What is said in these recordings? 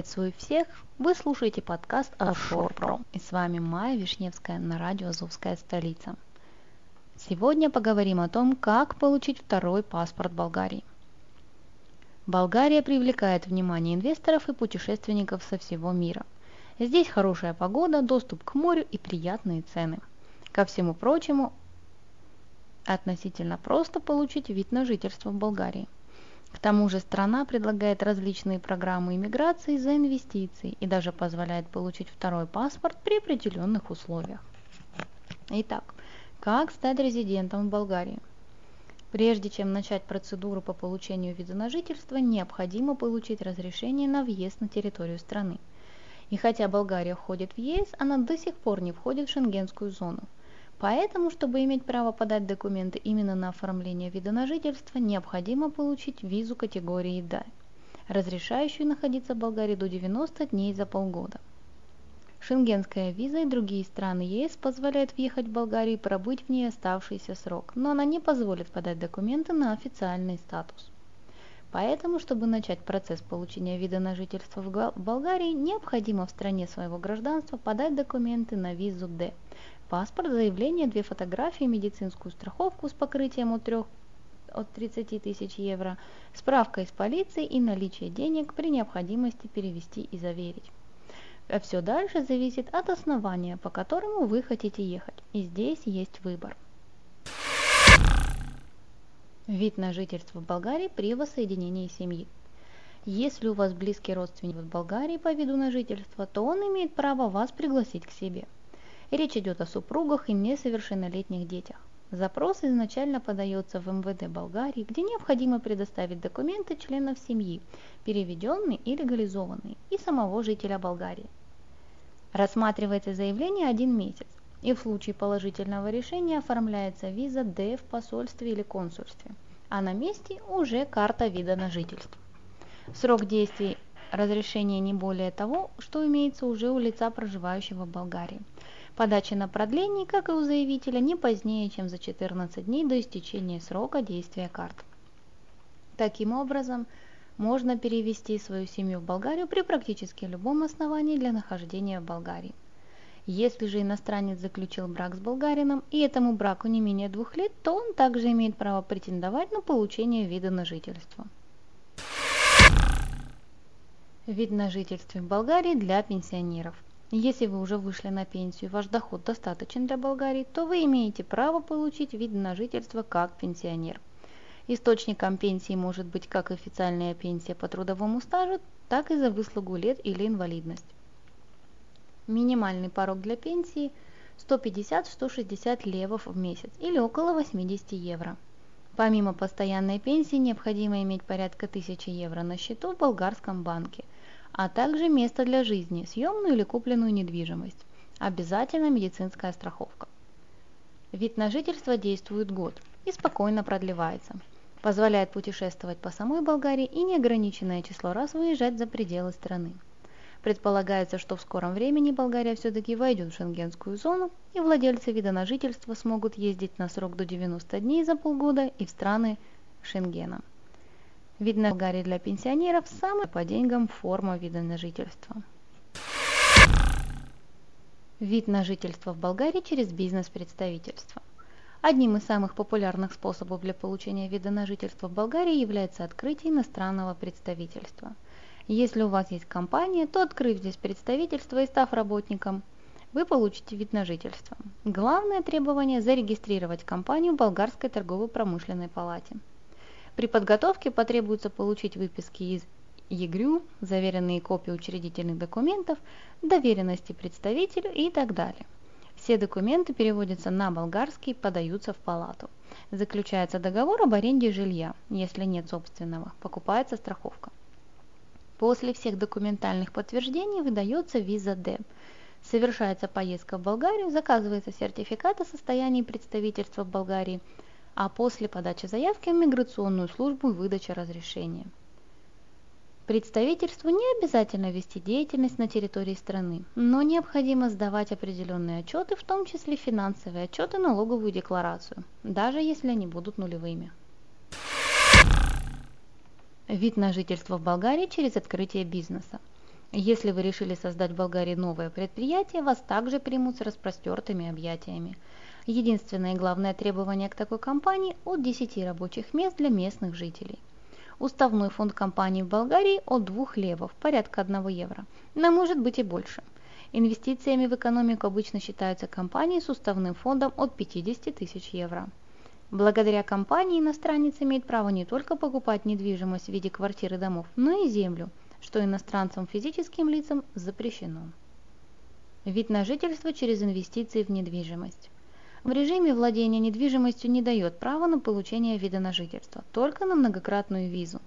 Приветствую всех! Вы слушаете подкаст Pro. И с вами Майя Вишневская на радио «Азовская столица». Сегодня поговорим о том, как получить второй паспорт Болгарии. Болгария привлекает внимание инвесторов и путешественников со всего мира. Здесь хорошая погода, доступ к морю и приятные цены. Ко всему прочему, относительно просто получить вид на жительство в Болгарии. К тому же страна предлагает различные программы иммиграции за инвестиции и даже позволяет получить второй паспорт при определенных условиях. Итак, как стать резидентом в Болгарии? Прежде чем начать процедуру по получению вида на жительство, необходимо получить разрешение на въезд на территорию страны. И хотя Болгария входит в ЕС, она до сих пор не входит в шенгенскую зону. Поэтому, чтобы иметь право подать документы именно на оформление вида на жительство, необходимо получить визу категории «Да», разрешающую находиться в Болгарии до 90 дней за полгода. Шенгенская виза и другие страны ЕС позволяют въехать в Болгарию и пробыть в ней оставшийся срок, но она не позволит подать документы на официальный статус. Поэтому, чтобы начать процесс получения вида на жительство в Болгарии, необходимо в стране своего гражданства подать документы на визу «Д», паспорт, заявление, две фотографии, медицинскую страховку с покрытием от 3 от 30 тысяч евро, справка из полиции и наличие денег при необходимости перевести и заверить. А все дальше зависит от основания, по которому вы хотите ехать. И здесь есть выбор. Вид на жительство в Болгарии при воссоединении семьи. Если у вас близкий родственник в Болгарии по виду на жительство, то он имеет право вас пригласить к себе – Речь идет о супругах и несовершеннолетних детях. Запрос изначально подается в МВД Болгарии, где необходимо предоставить документы членов семьи, переведенные и легализованные, и самого жителя Болгарии. Рассматривается заявление один месяц, и в случае положительного решения оформляется виза Д в посольстве или консульстве, а на месте уже карта вида на жительство. Срок действия разрешения не более того, что имеется уже у лица, проживающего в Болгарии – Подача на продление, как и у заявителя, не позднее, чем за 14 дней до истечения срока действия карт. Таким образом, можно перевести свою семью в Болгарию при практически любом основании для нахождения в Болгарии. Если же иностранец заключил брак с болгарином и этому браку не менее двух лет, то он также имеет право претендовать на получение вида на жительство. Вид на жительство в Болгарии для пенсионеров – если вы уже вышли на пенсию и ваш доход достаточен для Болгарии, то вы имеете право получить вид на жительство как пенсионер. Источником пенсии может быть как официальная пенсия по трудовому стажу, так и за выслугу лет или инвалидность. Минимальный порог для пенсии 150-160 левов в месяц или около 80 евро. Помимо постоянной пенсии необходимо иметь порядка 1000 евро на счету в болгарском банке – а также место для жизни, съемную или купленную недвижимость. Обязательно медицинская страховка. Вид на жительство действует год и спокойно продлевается. Позволяет путешествовать по самой Болгарии и неограниченное число раз выезжать за пределы страны. Предполагается, что в скором времени Болгария все-таки войдет в шенгенскую зону, и владельцы вида на жительство смогут ездить на срок до 90 дней за полгода и в страны Шенгена. Вид на Болгарии для пенсионеров – самая по деньгам форма вида на жительство. Вид на жительство в Болгарии через бизнес-представительство. Одним из самых популярных способов для получения вида на жительство в Болгарии является открытие иностранного представительства. Если у вас есть компания, то открыв здесь представительство и став работником, вы получите вид на жительство. Главное требование – зарегистрировать компанию в Болгарской торгово-промышленной палате – при подготовке потребуется получить выписки из ЕГРЮ, заверенные копии учредительных документов, доверенности представителю и так далее. Все документы переводятся на болгарский, подаются в палату. Заключается договор об аренде жилья, если нет собственного, покупается страховка. После всех документальных подтверждений выдается виза Д. Совершается поездка в Болгарию, заказывается сертификат о состоянии представительства в Болгарии – а после подачи заявки в миграционную службу и выдача разрешения. Представительству не обязательно вести деятельность на территории страны, но необходимо сдавать определенные отчеты, в том числе финансовые отчеты, налоговую декларацию, даже если они будут нулевыми. Вид на жительство в Болгарии через открытие бизнеса. Если вы решили создать в Болгарии новое предприятие, вас также примут с распростертыми объятиями – Единственное и главное требование к такой компании – от 10 рабочих мест для местных жителей. Уставной фонд компании в Болгарии от 2 левов, порядка 1 евро, но может быть и больше. Инвестициями в экономику обычно считаются компании с уставным фондом от 50 тысяч евро. Благодаря компании иностранец имеет право не только покупать недвижимость в виде квартир и домов, но и землю, что иностранцам физическим лицам запрещено. Вид на жительство через инвестиции в недвижимость. В режиме владения недвижимостью не дает права на получение вида на жительство, только на многократную визу.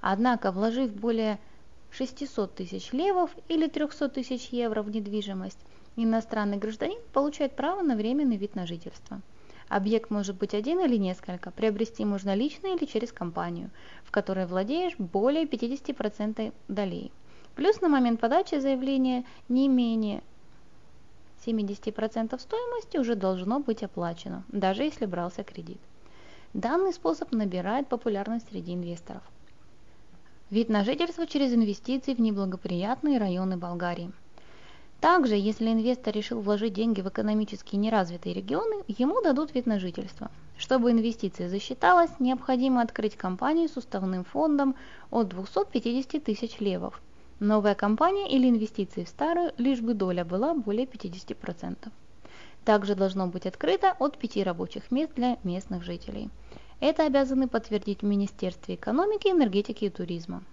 Однако, вложив более 600 тысяч левов или 300 тысяч евро в недвижимость, иностранный гражданин получает право на временный вид на жительство. Объект может быть один или несколько, приобрести можно лично или через компанию, в которой владеешь более 50% долей. Плюс на момент подачи заявления не менее 70% стоимости уже должно быть оплачено, даже если брался кредит. Данный способ набирает популярность среди инвесторов. Вид на жительство через инвестиции в неблагоприятные районы Болгарии. Также, если инвестор решил вложить деньги в экономически неразвитые регионы, ему дадут вид на жительство. Чтобы инвестиция засчиталась, необходимо открыть компанию с уставным фондом от 250 тысяч левов – Новая компания или инвестиции в старую, лишь бы доля была более 50%. Также должно быть открыто от 5 рабочих мест для местных жителей. Это обязаны подтвердить в Министерстве экономики, энергетики и туризма.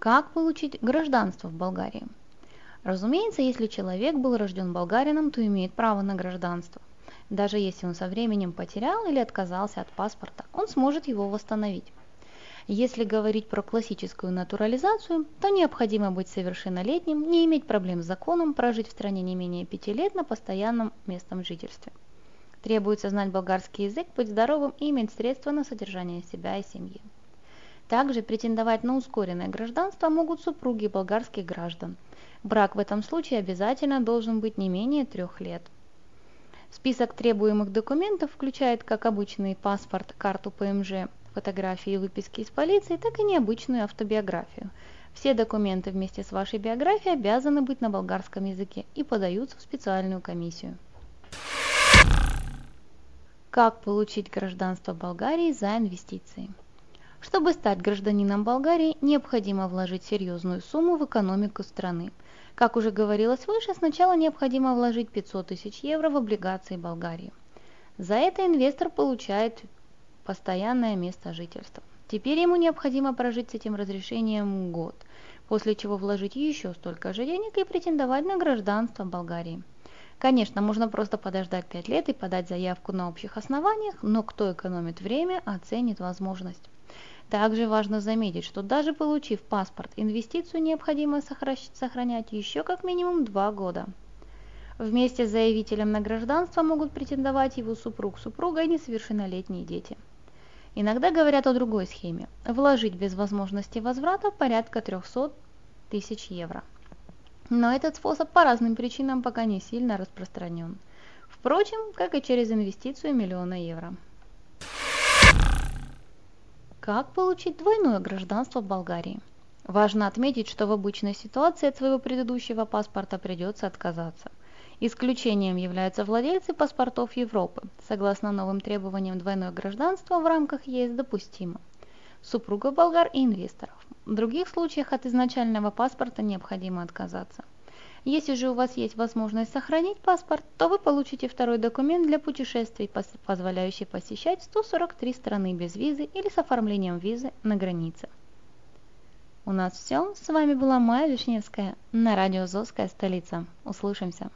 Как получить гражданство в Болгарии? Разумеется, если человек был рожден болгарином, то имеет право на гражданство. Даже если он со временем потерял или отказался от паспорта, он сможет его восстановить. Если говорить про классическую натурализацию, то необходимо быть совершеннолетним, не иметь проблем с законом, прожить в стране не менее пяти лет на постоянном местном жительстве. Требуется знать болгарский язык, быть здоровым и иметь средства на содержание себя и семьи. Также претендовать на ускоренное гражданство могут супруги болгарских граждан. Брак в этом случае обязательно должен быть не менее трех лет. Список требуемых документов включает как обычный паспорт, карту ПМЖ, фотографии и выписки из полиции, так и необычную автобиографию. Все документы вместе с вашей биографией обязаны быть на болгарском языке и подаются в специальную комиссию. Как получить гражданство Болгарии за инвестиции? Чтобы стать гражданином Болгарии, необходимо вложить серьезную сумму в экономику страны. Как уже говорилось выше, сначала необходимо вложить 500 тысяч евро в облигации Болгарии. За это инвестор получает постоянное место жительства. Теперь ему необходимо прожить с этим разрешением год, после чего вложить еще столько же денег и претендовать на гражданство Болгарии. Конечно, можно просто подождать 5 лет и подать заявку на общих основаниях, но кто экономит время, оценит возможность. Также важно заметить, что даже получив паспорт, инвестицию необходимо сохранять еще как минимум 2 года. Вместе с заявителем на гражданство могут претендовать его супруг, супруга и несовершеннолетние дети. Иногда говорят о другой схеме – вложить без возможности возврата порядка 300 тысяч евро. Но этот способ по разным причинам пока не сильно распространен. Впрочем, как и через инвестицию миллиона евро. Как получить двойное гражданство в Болгарии? Важно отметить, что в обычной ситуации от своего предыдущего паспорта придется отказаться. Исключением являются владельцы паспортов Европы. Согласно новым требованиям, двойное гражданство в рамках ЕС допустимо. Супруга болгар и инвесторов. В других случаях от изначального паспорта необходимо отказаться. Если же у вас есть возможность сохранить паспорт, то вы получите второй документ для путешествий, позволяющий посещать 143 страны без визы или с оформлением визы на границе. У нас все. С вами была Майя Вишневская на радио «Зовская столица». Услышимся.